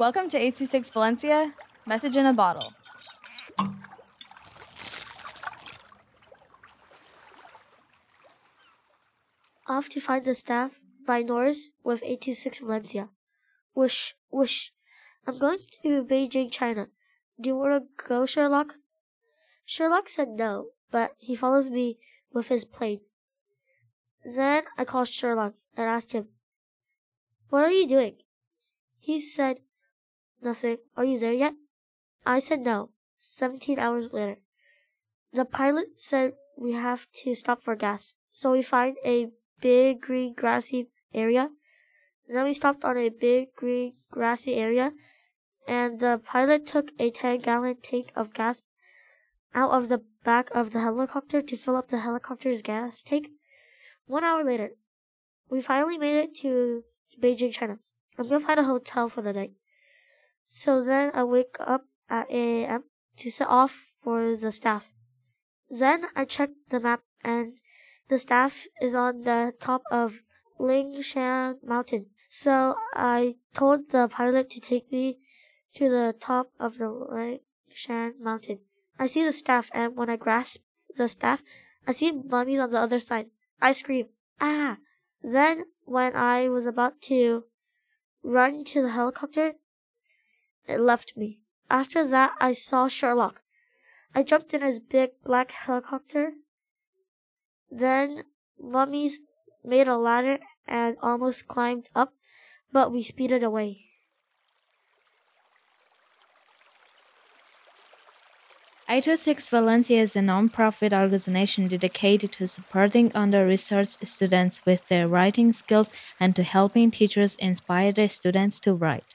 Welcome to 826 Valencia, message in a bottle. Off to find the staff by Norris with 826 Valencia. Whoosh, whoosh. I'm going to Beijing, China. Do you want to go, Sherlock? Sherlock said no, but he follows me with his plane. Then I called Sherlock and asked him, What are you doing? He said, Nothing. Are you there yet? I said no. Seventeen hours later. The pilot said we have to stop for gas. So we find a big green grassy area. then we stopped on a big green grassy area and the pilot took a 10 gallon tank of gas out of the back of the helicopter to fill up the helicopter's gas tank. One hour later, we finally made it to Beijing, China. I'm gonna find a hotel for the night. So then I wake up at 8 a.m. to set off for the staff. Then I check the map and the staff is on the top of Lingshan Mountain. So I told the pilot to take me to the top of the Lingshan Mountain. I see the staff and when I grasp the staff, I see mummies on the other side. I scream, ah! Then when I was about to run to the helicopter, it left me. After that, I saw Sherlock. I jumped in his big black helicopter. Then mummies made a ladder and almost climbed up, but we speeded away. Six Valencia is a non-profit organization dedicated to supporting under-researched students with their writing skills and to helping teachers inspire their students to write.